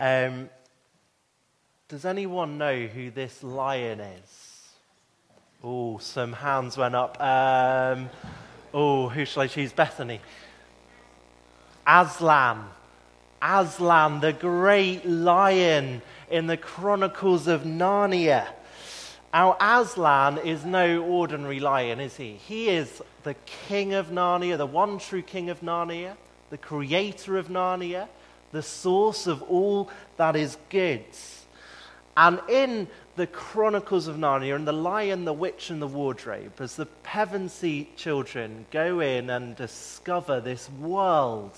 Um, does anyone know who this lion is? Oh, some hands went up. Um, oh, who shall I choose? Bethany. Aslan. Aslan, the great lion in the Chronicles of Narnia. Our Aslan is no ordinary lion, is he? He is the king of Narnia, the one true king of Narnia, the creator of Narnia, the source of all that is good. And in the Chronicles of Narnia, and the Lion, the Witch, and the Wardrobe, as the Pevensie children go in and discover this world,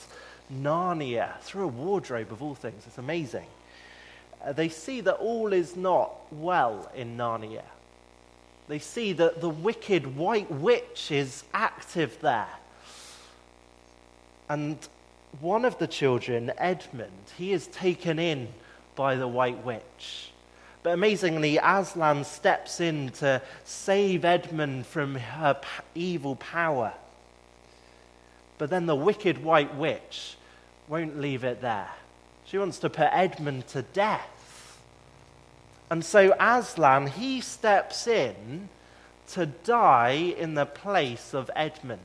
Narnia, through a wardrobe of all things, it's amazing. Uh, they see that all is not well in Narnia. They see that the wicked white witch is active there. And one of the children, Edmund, he is taken in by the white witch. But amazingly, Aslan steps in to save Edmund from her evil power. But then the wicked white witch won't leave it there. She wants to put Edmund to death. And so Aslan, he steps in to die in the place of Edmund.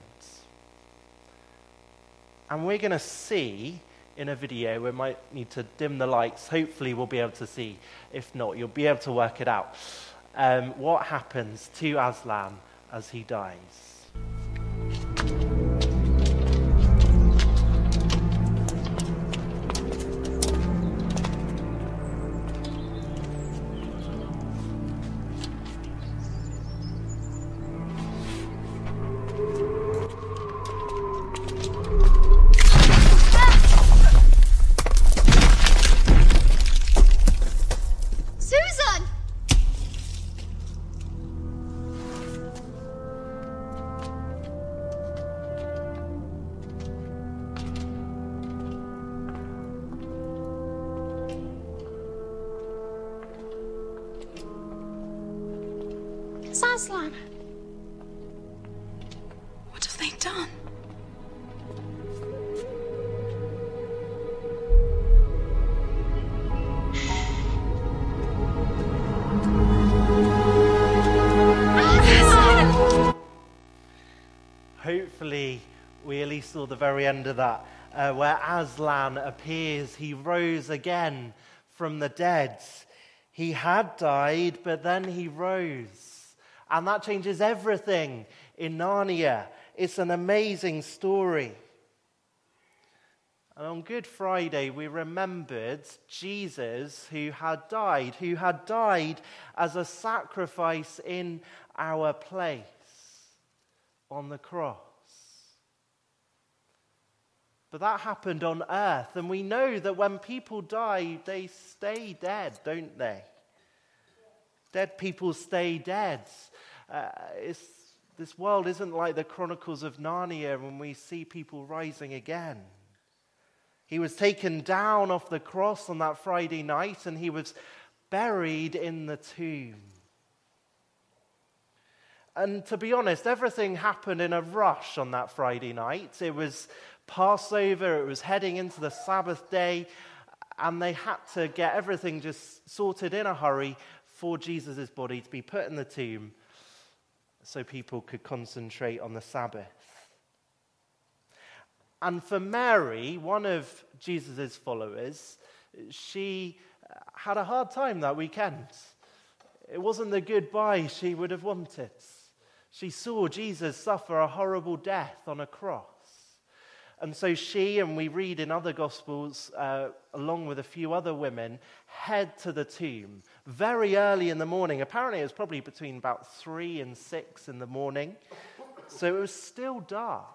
And we're going to see in a video, we might need to dim the lights. Hopefully, we'll be able to see. If not, you'll be able to work it out. Um, what happens to Aslan as he dies? The very end of that, uh, where Aslan appears. He rose again from the dead. He had died, but then he rose. And that changes everything in Narnia. It's an amazing story. And on Good Friday, we remembered Jesus who had died, who had died as a sacrifice in our place on the cross. But that happened on earth, and we know that when people die, they stay dead, don't they? Dead people stay dead. Uh, this world isn't like the Chronicles of Narnia when we see people rising again. He was taken down off the cross on that Friday night and he was buried in the tomb. And to be honest, everything happened in a rush on that Friday night. It was Passover, it was heading into the Sabbath day, and they had to get everything just sorted in a hurry for Jesus' body to be put in the tomb so people could concentrate on the Sabbath. And for Mary, one of Jesus' followers, she had a hard time that weekend. It wasn't the goodbye she would have wanted. She saw Jesus suffer a horrible death on a cross. And so she, and we read in other Gospels, uh, along with a few other women, head to the tomb very early in the morning. Apparently, it was probably between about three and six in the morning. So it was still dark.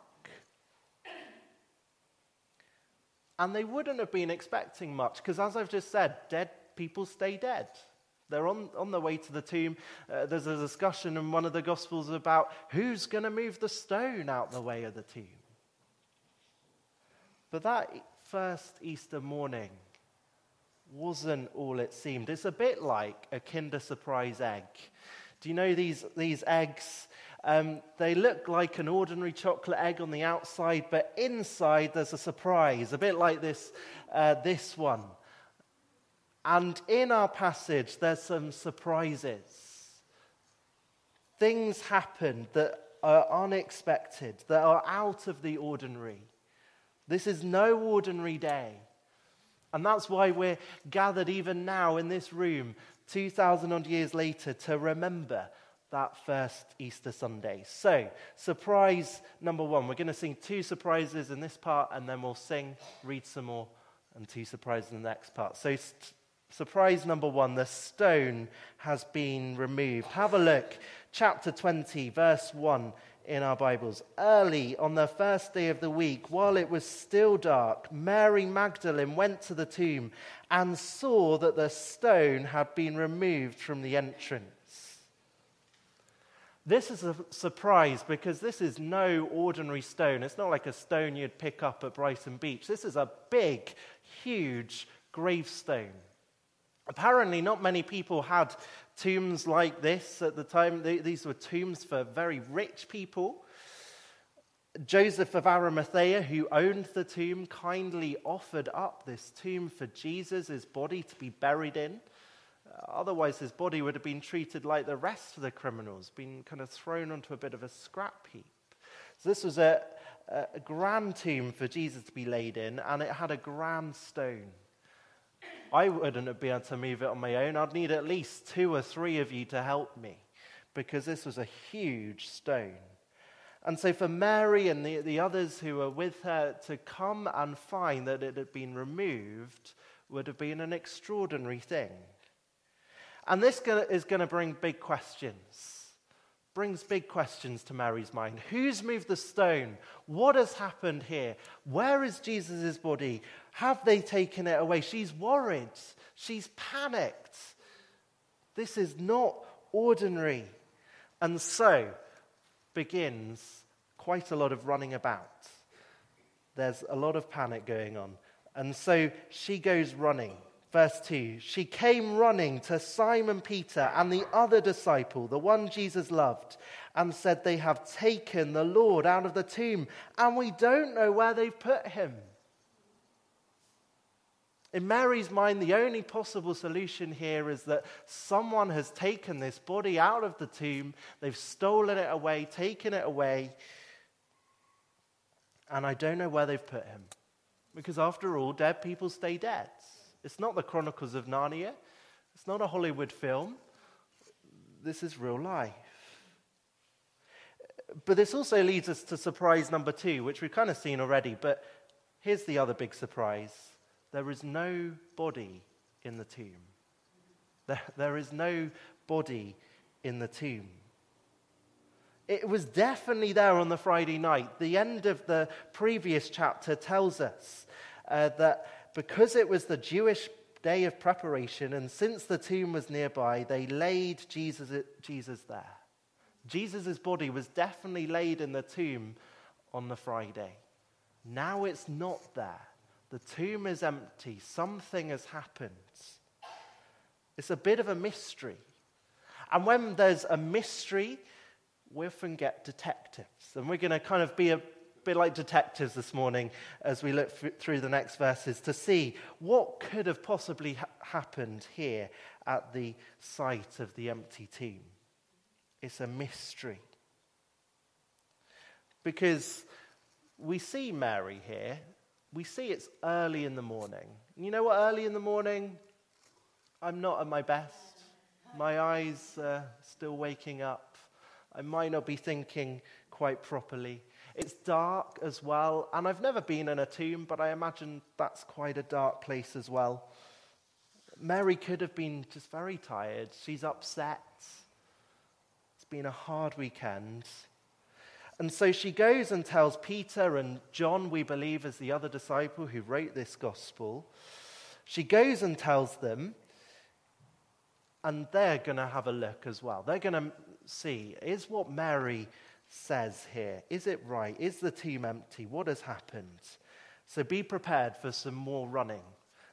And they wouldn't have been expecting much, because as I've just said, dead people stay dead. They're on, on their way to the tomb. Uh, there's a discussion in one of the Gospels about who's going to move the stone out the way of the tomb. But that first Easter morning wasn't all it seemed. It's a bit like a Kinder Surprise egg. Do you know these, these eggs? Um, they look like an ordinary chocolate egg on the outside, but inside there's a surprise, a bit like this, uh, this one. And in our passage, there's some surprises. Things happen that are unexpected, that are out of the ordinary. This is no ordinary day. And that's why we're gathered even now in this room, 2,000 odd years later, to remember that first Easter Sunday. So, surprise number one. We're going to sing two surprises in this part, and then we'll sing, read some more, and two surprises in the next part. So, st- surprise number one the stone has been removed. Have a look, chapter 20, verse 1 in our Bibles. Early on the first day of the week, while it was still dark, Mary Magdalene went to the tomb and saw that the stone had been removed from the entrance. This is a surprise because this is no ordinary stone. It's not like a stone you'd pick up at Brighton Beach. This is a big, huge gravestone. Apparently, not many people had tombs like this at the time. These were tombs for very rich people. Joseph of Arimathea, who owned the tomb, kindly offered up this tomb for Jesus, his body to be buried in. Uh, otherwise, his body would have been treated like the rest of the criminals, been kind of thrown onto a bit of a scrap heap. So, this was a, a grand tomb for Jesus to be laid in, and it had a grand stone. I wouldn't be able to move it on my own. I'd need at least two or three of you to help me because this was a huge stone. And so, for Mary and the, the others who were with her to come and find that it had been removed would have been an extraordinary thing. And this is going to bring big questions. Brings big questions to Mary's mind. Who's moved the stone? What has happened here? Where is Jesus' body? Have they taken it away? She's worried. She's panicked. This is not ordinary. And so begins quite a lot of running about. There's a lot of panic going on. And so she goes running. Verse 2 She came running to Simon Peter and the other disciple, the one Jesus loved, and said, They have taken the Lord out of the tomb, and we don't know where they've put him. In Mary's mind, the only possible solution here is that someone has taken this body out of the tomb, they've stolen it away, taken it away, and I don't know where they've put him. Because after all, dead people stay dead. It's not the Chronicles of Narnia. It's not a Hollywood film. This is real life. But this also leads us to surprise number two, which we've kind of seen already. But here's the other big surprise there is no body in the tomb. There, there is no body in the tomb. It was definitely there on the Friday night. The end of the previous chapter tells us uh, that because it was the Jewish day of preparation, and since the tomb was nearby, they laid Jesus, Jesus there. Jesus' body was definitely laid in the tomb on the Friday. Now it's not there. The tomb is empty. Something has happened. It's a bit of a mystery. And when there's a mystery, we often get detectives. And we're going to kind of be a bit like detectives this morning as we look through the next verses to see what could have possibly ha- happened here at the site of the empty tomb. It's a mystery. Because we see Mary here, we see it's early in the morning. You know what, early in the morning, I'm not at my best. My eyes are still waking up. I might not be thinking quite properly. It's dark as well, and I've never been in a tomb, but I imagine that's quite a dark place as well. Mary could have been just very tired. She's upset. It's been a hard weekend. And so she goes and tells Peter and John, we believe, as the other disciple who wrote this gospel. She goes and tells them, and they're going to have a look as well. They're going to see is what Mary says here. Is it right? Is the tomb empty? What has happened? So be prepared for some more running.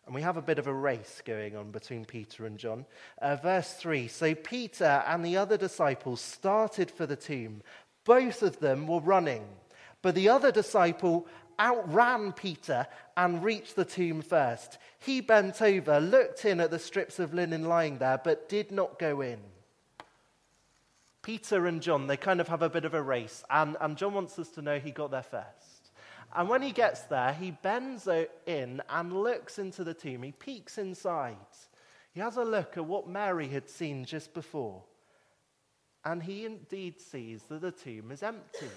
And we have a bit of a race going on between Peter and John. Uh, verse 3 So Peter and the other disciples started for the tomb. Both of them were running, but the other disciple outran Peter and reached the tomb first. He bent over, looked in at the strips of linen lying there, but did not go in. Peter and John, they kind of have a bit of a race, and, and John wants us to know he got there first. And when he gets there, he bends in and looks into the tomb. He peeks inside. He has a look at what Mary had seen just before. And he indeed sees that the tomb is empty.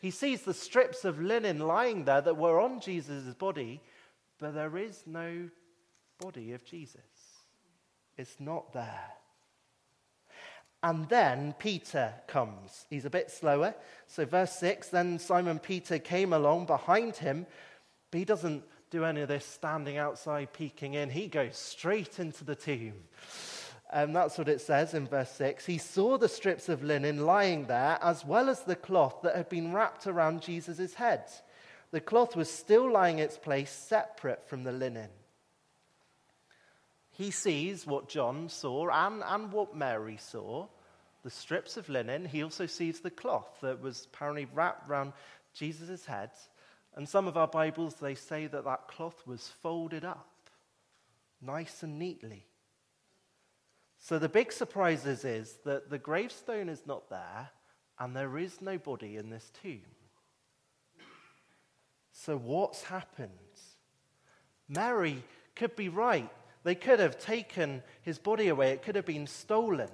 He sees the strips of linen lying there that were on Jesus' body, but there is no body of Jesus. It's not there. And then Peter comes. He's a bit slower. So, verse 6 then Simon Peter came along behind him, but he doesn't do any of this standing outside, peeking in. He goes straight into the tomb. And that's what it says in verse 6. He saw the strips of linen lying there, as well as the cloth that had been wrapped around Jesus' head. The cloth was still lying in its place, separate from the linen. He sees what John saw and, and what Mary saw the strips of linen. He also sees the cloth that was apparently wrapped around Jesus' head. And some of our Bibles, they say that that cloth was folded up nice and neatly. So the big surprise is, is that the gravestone is not there and there is no body in this tomb. So what's happened? Mary could be right. They could have taken his body away, it could have been stolen.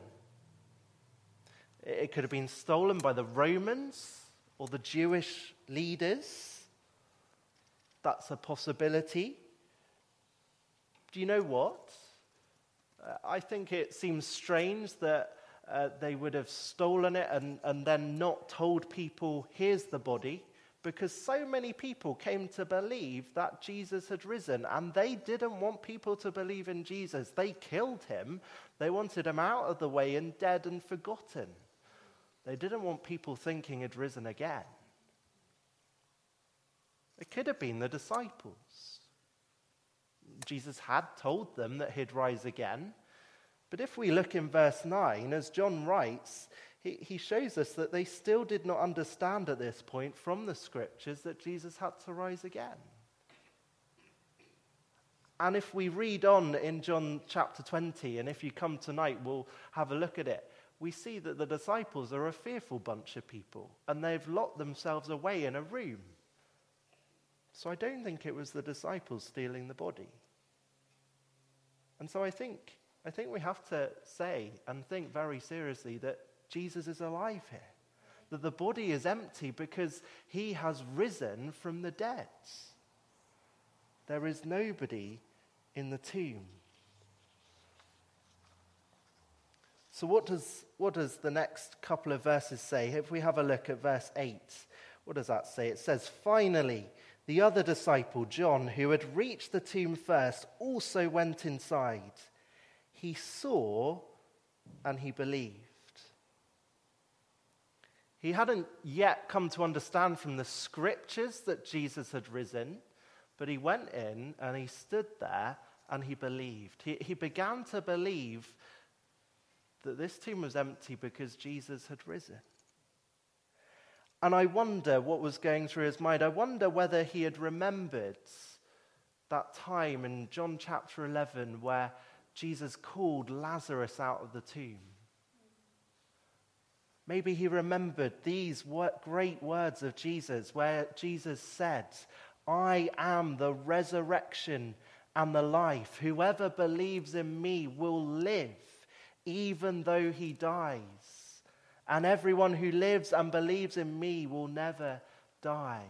It could have been stolen by the Romans or the Jewish leaders. That's a possibility. Do you know what? I think it seems strange that uh, they would have stolen it and, and then not told people, here's the body, because so many people came to believe that Jesus had risen, and they didn't want people to believe in Jesus. They killed him, they wanted him out of the way and dead and forgotten. They didn't want people thinking he'd risen again. It could have been the disciples. Jesus had told them that he'd rise again. But if we look in verse 9, as John writes, he, he shows us that they still did not understand at this point from the scriptures that Jesus had to rise again. And if we read on in John chapter 20, and if you come tonight, we'll have a look at it, we see that the disciples are a fearful bunch of people, and they've locked themselves away in a room. So I don't think it was the disciples stealing the body. And so I think, I think we have to say and think very seriously that Jesus is alive here. That the body is empty because he has risen from the dead. There is nobody in the tomb. So, what does, what does the next couple of verses say? If we have a look at verse 8, what does that say? It says, Finally, the other disciple, John, who had reached the tomb first, also went inside. He saw and he believed. He hadn't yet come to understand from the scriptures that Jesus had risen, but he went in and he stood there and he believed. He, he began to believe that this tomb was empty because Jesus had risen. And I wonder what was going through his mind. I wonder whether he had remembered that time in John chapter 11 where Jesus called Lazarus out of the tomb. Maybe he remembered these great words of Jesus where Jesus said, I am the resurrection and the life. Whoever believes in me will live, even though he dies and everyone who lives and believes in me will never die.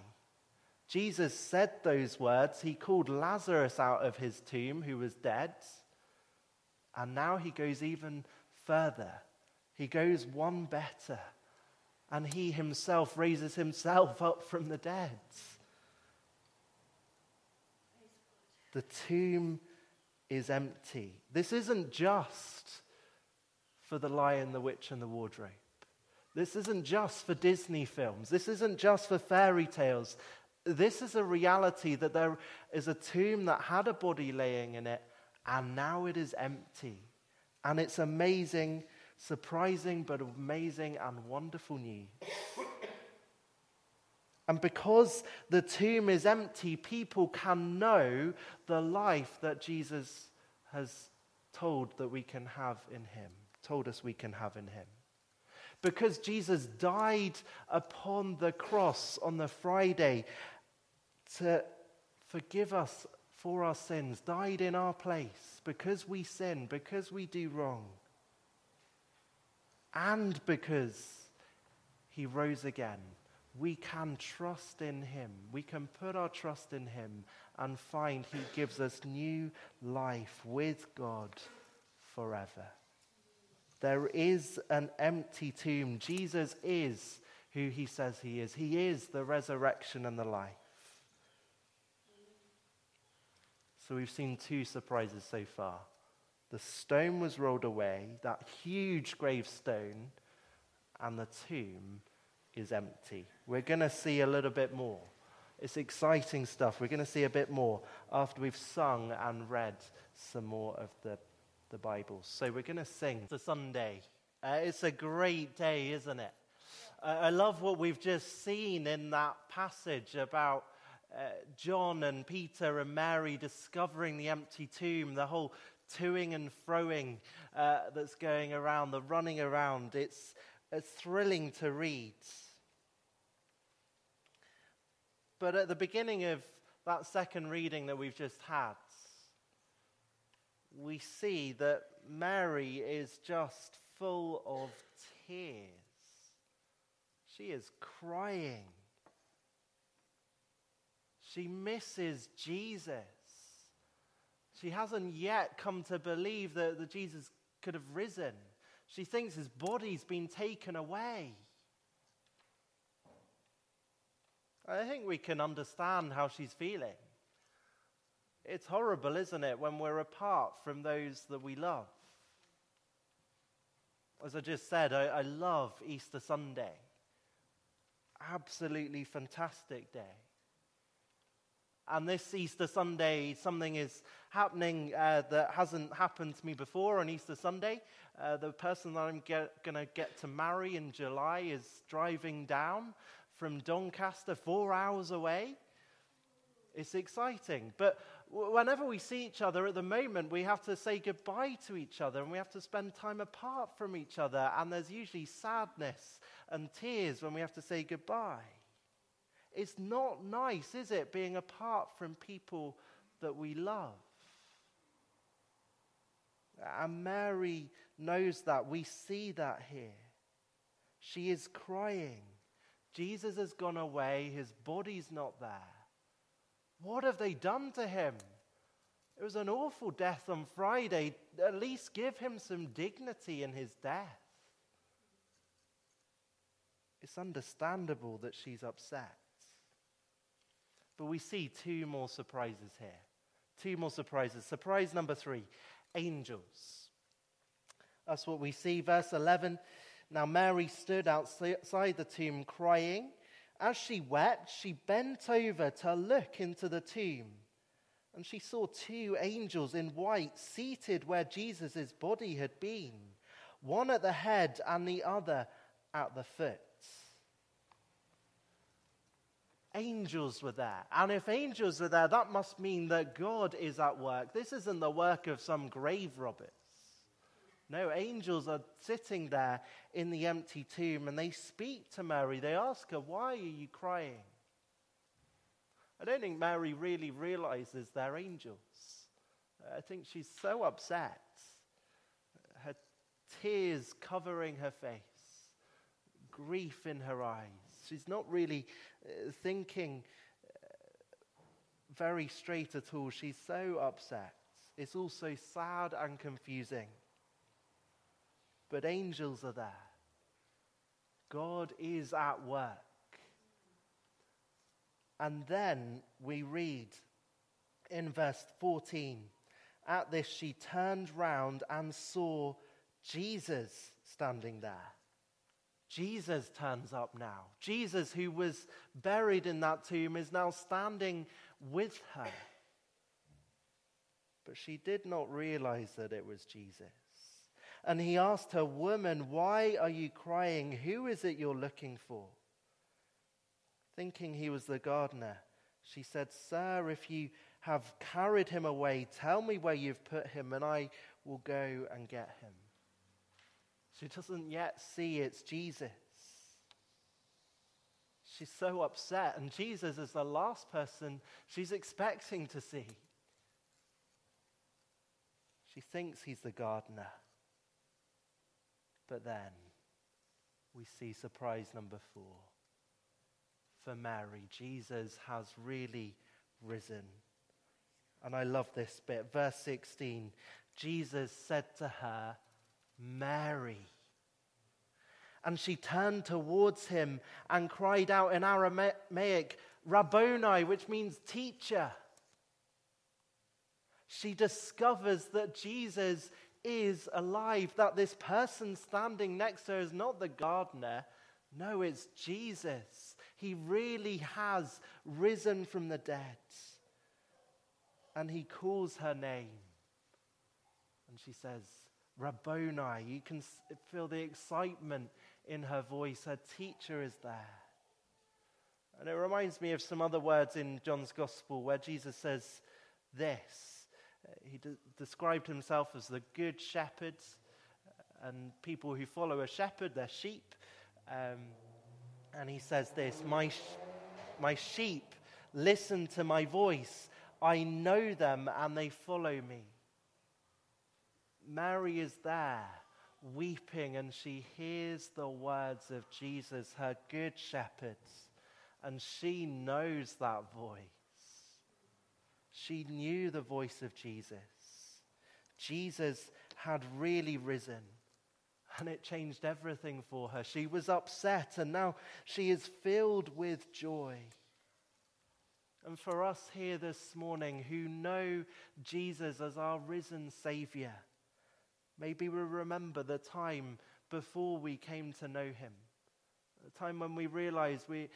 Jesus said those words. He called Lazarus out of his tomb, who was dead. And now he goes even further. He goes one better. And he himself raises himself up from the dead. The tomb is empty. This isn't just for the lion, the witch, and the wardrobe. This isn't just for Disney films. This isn't just for fairy tales. This is a reality that there is a tomb that had a body laying in it, and now it is empty. And it's amazing, surprising, but amazing and wonderful news. And because the tomb is empty, people can know the life that Jesus has told that we can have in him, told us we can have in him. Because Jesus died upon the cross on the Friday to forgive us for our sins, died in our place, because we sin, because we do wrong, and because he rose again we can trust in him. We can put our trust in him and find he gives us new life with God forever. There is an empty tomb. Jesus is who he says he is. He is the resurrection and the life. So we've seen two surprises so far. The stone was rolled away, that huge gravestone, and the tomb is empty. We're going to see a little bit more. It's exciting stuff. We're going to see a bit more after we've sung and read some more of the, the Bible. So we're going to sing. It's a Sunday. Uh, it's a great day, isn't it? Uh, I love what we've just seen in that passage about uh, John and Peter and Mary discovering the empty tomb, the whole toing and froing uh, that's going around, the running around. It's, it's thrilling to read. But at the beginning of that second reading that we've just had, we see that Mary is just full of tears. She is crying. She misses Jesus. She hasn't yet come to believe that, that Jesus could have risen. She thinks his body's been taken away. I think we can understand how she's feeling. It's horrible, isn't it, when we're apart from those that we love? As I just said, I, I love Easter Sunday. Absolutely fantastic day. And this Easter Sunday, something is happening uh, that hasn't happened to me before on Easter Sunday. Uh, the person that I'm going to get to marry in July is driving down from Doncaster, four hours away. It's exciting. But whenever we see each other at the moment, we have to say goodbye to each other and we have to spend time apart from each other. And there's usually sadness and tears when we have to say goodbye. It's not nice, is it, being apart from people that we love? And Mary knows that. We see that here. She is crying. Jesus has gone away, his body's not there. What have they done to him? It was an awful death on Friday. At least give him some dignity in his death. It's understandable that she's upset. But we see two more surprises here. Two more surprises. Surprise number three angels. That's what we see. Verse 11 now Mary stood outside the tomb crying. As she wept, she bent over to look into the tomb. And she saw two angels in white seated where Jesus' body had been, one at the head and the other at the foot. Angels were there. And if angels are there, that must mean that God is at work. This isn't the work of some grave robbers. No, angels are sitting there in the empty tomb and they speak to Mary. They ask her, Why are you crying? I don't think Mary really realizes they're angels. I think she's so upset. Her tears covering her face, grief in her eyes. She's not really uh, thinking uh, very straight at all. She's so upset. It's also sad and confusing but angels are there. God is at work. And then we read in verse 14 At this, she turned round and saw Jesus standing there. Jesus turns up now. Jesus, who was buried in that tomb, is now standing with her. But she did not realize that it was Jesus. And he asked her, Woman, why are you crying? Who is it you're looking for? Thinking he was the gardener, she said, Sir, if you have carried him away, tell me where you've put him, and I will go and get him. She doesn't yet see it's Jesus. She's so upset, and Jesus is the last person she's expecting to see. She thinks he's the gardener. But then we see surprise number four. For Mary, Jesus has really risen. And I love this bit. Verse 16 Jesus said to her, Mary. And she turned towards him and cried out in Aramaic, Rabboni, which means teacher. She discovers that Jesus is alive, that this person standing next to her is not the gardener. No, it's Jesus. He really has risen from the dead. And he calls her name. And she says, Rabboni. You can feel the excitement in her voice. Her teacher is there. And it reminds me of some other words in John's Gospel where Jesus says this. He de- described himself as the good shepherd, and people who follow a shepherd, they're sheep. Um, and he says this my, sh- my sheep listen to my voice. I know them and they follow me. Mary is there weeping and she hears the words of Jesus, her good shepherd, and she knows that voice. She knew the voice of Jesus. Jesus had really risen. And it changed everything for her. She was upset, and now she is filled with joy. And for us here this morning who know Jesus as our risen Savior, Maybe we remember the time before we came to know him, the time when we realized we,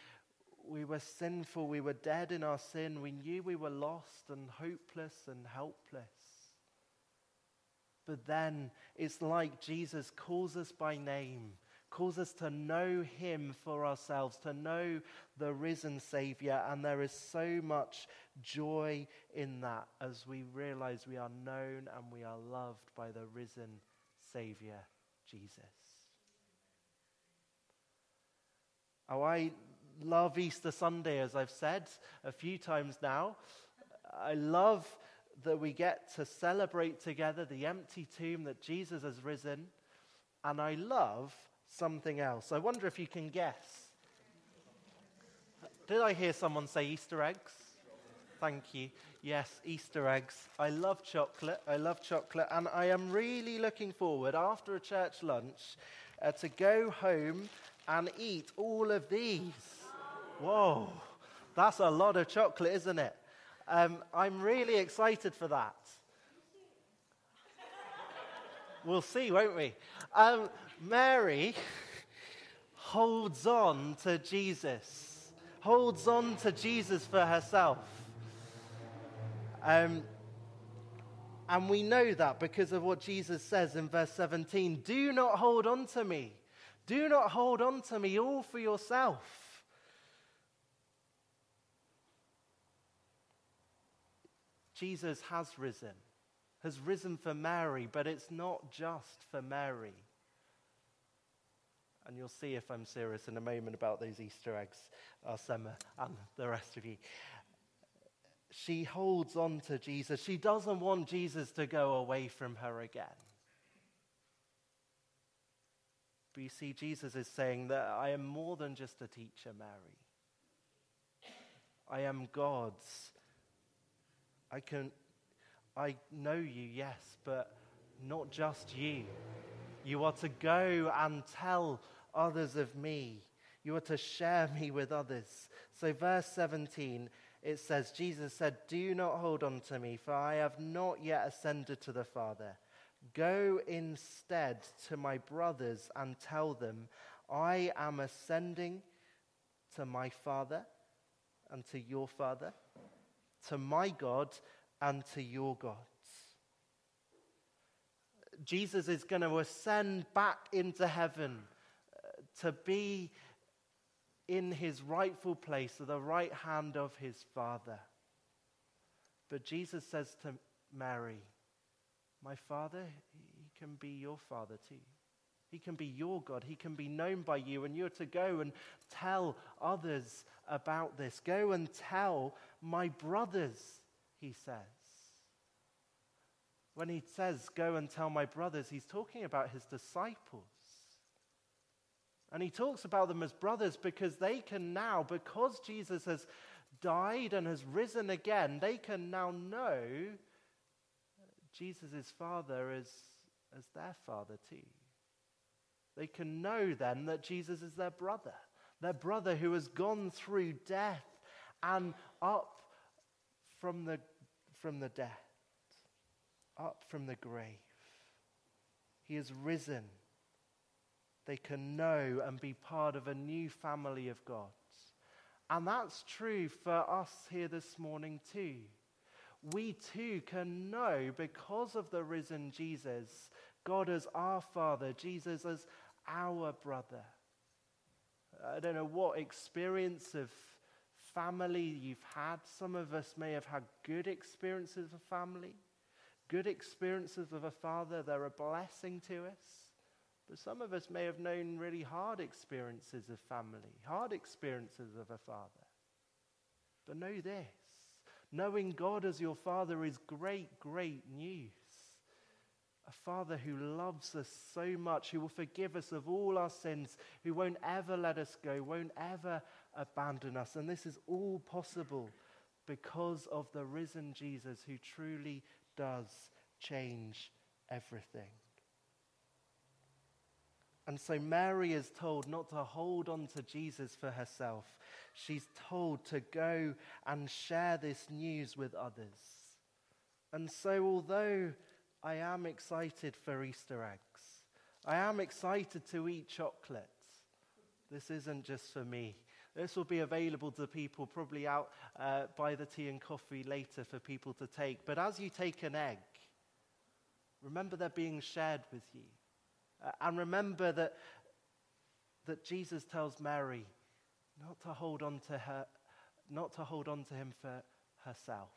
we were sinful, we were dead in our sin, we knew we were lost and hopeless and helpless. But then it's like Jesus calls us by name calls us to know Him for ourselves, to know the risen Savior. And there is so much joy in that as we realize we are known and we are loved by the risen Savior, Jesus. Oh, I love Easter Sunday, as I've said a few times now. I love that we get to celebrate together the empty tomb that Jesus has risen. And I love something else. I wonder if you can guess. Did I hear someone say Easter eggs? Thank you. Yes, Easter eggs. I love chocolate. I love chocolate. And I am really looking forward, after a church lunch, uh, to go home and eat all of these. Whoa, that's a lot of chocolate, isn't it? Um, I'm really excited for that. We'll see, won't we? Um, Mary holds on to Jesus, holds on to Jesus for herself. Um, and we know that because of what Jesus says in verse 17 Do not hold on to me. Do not hold on to me all for yourself. Jesus has risen has risen for Mary, but it's not just for Mary. And you'll see if I'm serious in a moment about those Easter eggs, Arsema and the rest of you. She holds on to Jesus. She doesn't want Jesus to go away from her again. But you see, Jesus is saying that I am more than just a teacher, Mary. I am God's. I can I know you, yes, but not just you. You are to go and tell others of me. You are to share me with others. So, verse 17, it says, Jesus said, Do not hold on to me, for I have not yet ascended to the Father. Go instead to my brothers and tell them, I am ascending to my Father and to your Father, to my God and to your gods. Jesus is going to ascend back into heaven uh, to be in his rightful place at the right hand of his Father. But Jesus says to Mary, My Father, he can be your Father too. He can be your God. He can be known by you. And you're to go and tell others about this. Go and tell my brothers, he says. When he says, Go and tell my brothers, he's talking about his disciples. And he talks about them as brothers because they can now, because Jesus has died and has risen again, they can now know Jesus' father as, as their father too. They can know then that Jesus is their brother, their brother who has gone through death and up from the, from the death, up from the grave. He has risen. They can know and be part of a new family of God. And that's true for us here this morning, too. We too can know because of the risen Jesus, God as our Father, Jesus as our brother. I don't know what experience of family you've had. Some of us may have had good experiences of family, good experiences of a father. They're a blessing to us. But some of us may have known really hard experiences of family, hard experiences of a father. But know this knowing God as your father is great, great news. A father who loves us so much, who will forgive us of all our sins, who won't ever let us go, won't ever abandon us. And this is all possible because of the risen Jesus who truly does change everything. And so Mary is told not to hold on to Jesus for herself. She's told to go and share this news with others. And so, although I am excited for Easter eggs, I am excited to eat chocolate. This isn't just for me. This will be available to people probably out uh, by the tea and coffee later for people to take. But as you take an egg, remember they're being shared with you. Uh, and remember that, that Jesus tells Mary not to hold on to her, not to hold on to him for herself,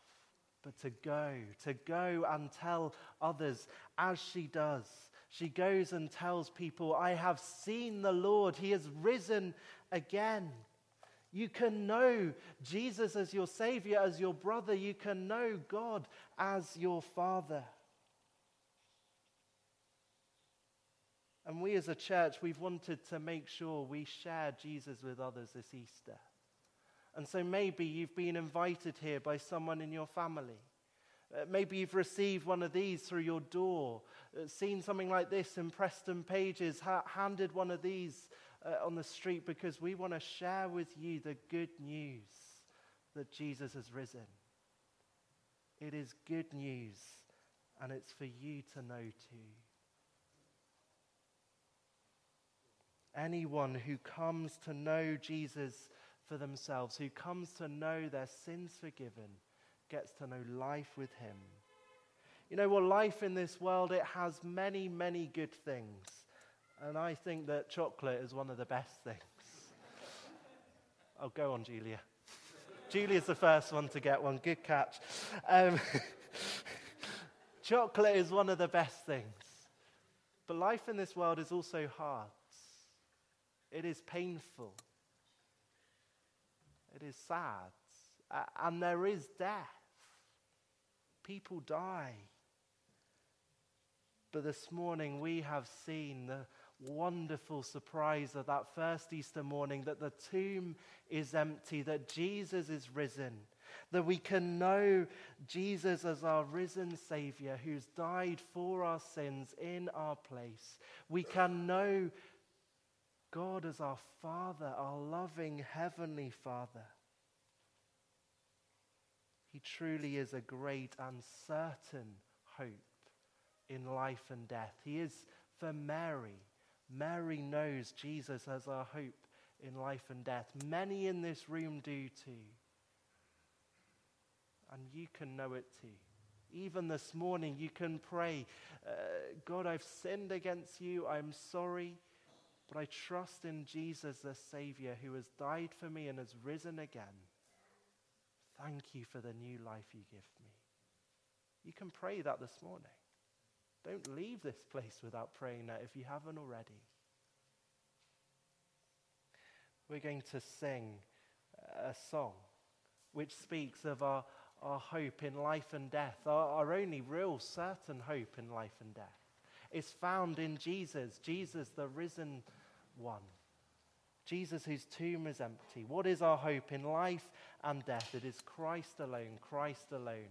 but to go, to go and tell others as she does. She goes and tells people, I have seen the Lord. He has risen again. You can know Jesus as your Savior, as your brother. You can know God as your Father. And we as a church, we've wanted to make sure we share Jesus with others this Easter. And so maybe you've been invited here by someone in your family. Uh, maybe you've received one of these through your door, uh, seen something like this in Preston Pages, ha- handed one of these uh, on the street because we want to share with you the good news that Jesus has risen. It is good news, and it's for you to know too. Anyone who comes to know Jesus for themselves, who comes to know their sins forgiven, gets to know life with him. You know, well, life in this world, it has many, many good things. And I think that chocolate is one of the best things. oh, go on, Julia. Julia's the first one to get one. Good catch. Um, chocolate is one of the best things. But life in this world is also hard. It is painful. It is sad. And there is death. People die. But this morning we have seen the wonderful surprise of that first Easter morning that the tomb is empty, that Jesus is risen, that we can know Jesus as our risen Savior who's died for our sins in our place. We can know God as our Father, our loving Heavenly Father. He truly is a great and certain hope in life and death. He is for Mary. Mary knows Jesus as our hope in life and death. Many in this room do too. And you can know it too. Even this morning, you can pray, uh, God, I've sinned against you. I'm sorry. But I trust in Jesus, the Savior, who has died for me and has risen again. Thank you for the new life you give me. You can pray that this morning. Don't leave this place without praying that if you haven't already. We're going to sing a song which speaks of our, our hope in life and death, our, our only real certain hope in life and death. is found in Jesus, Jesus, the risen one. Jesus, whose tomb is empty. What is our hope in life and death? It is Christ alone, Christ alone.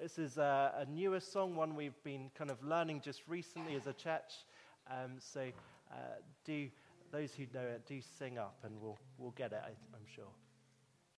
This is a, a newer song, one we've been kind of learning just recently as a church. Um, so uh, do those who know it, do sing up and we'll, we'll get it, I, I'm sure.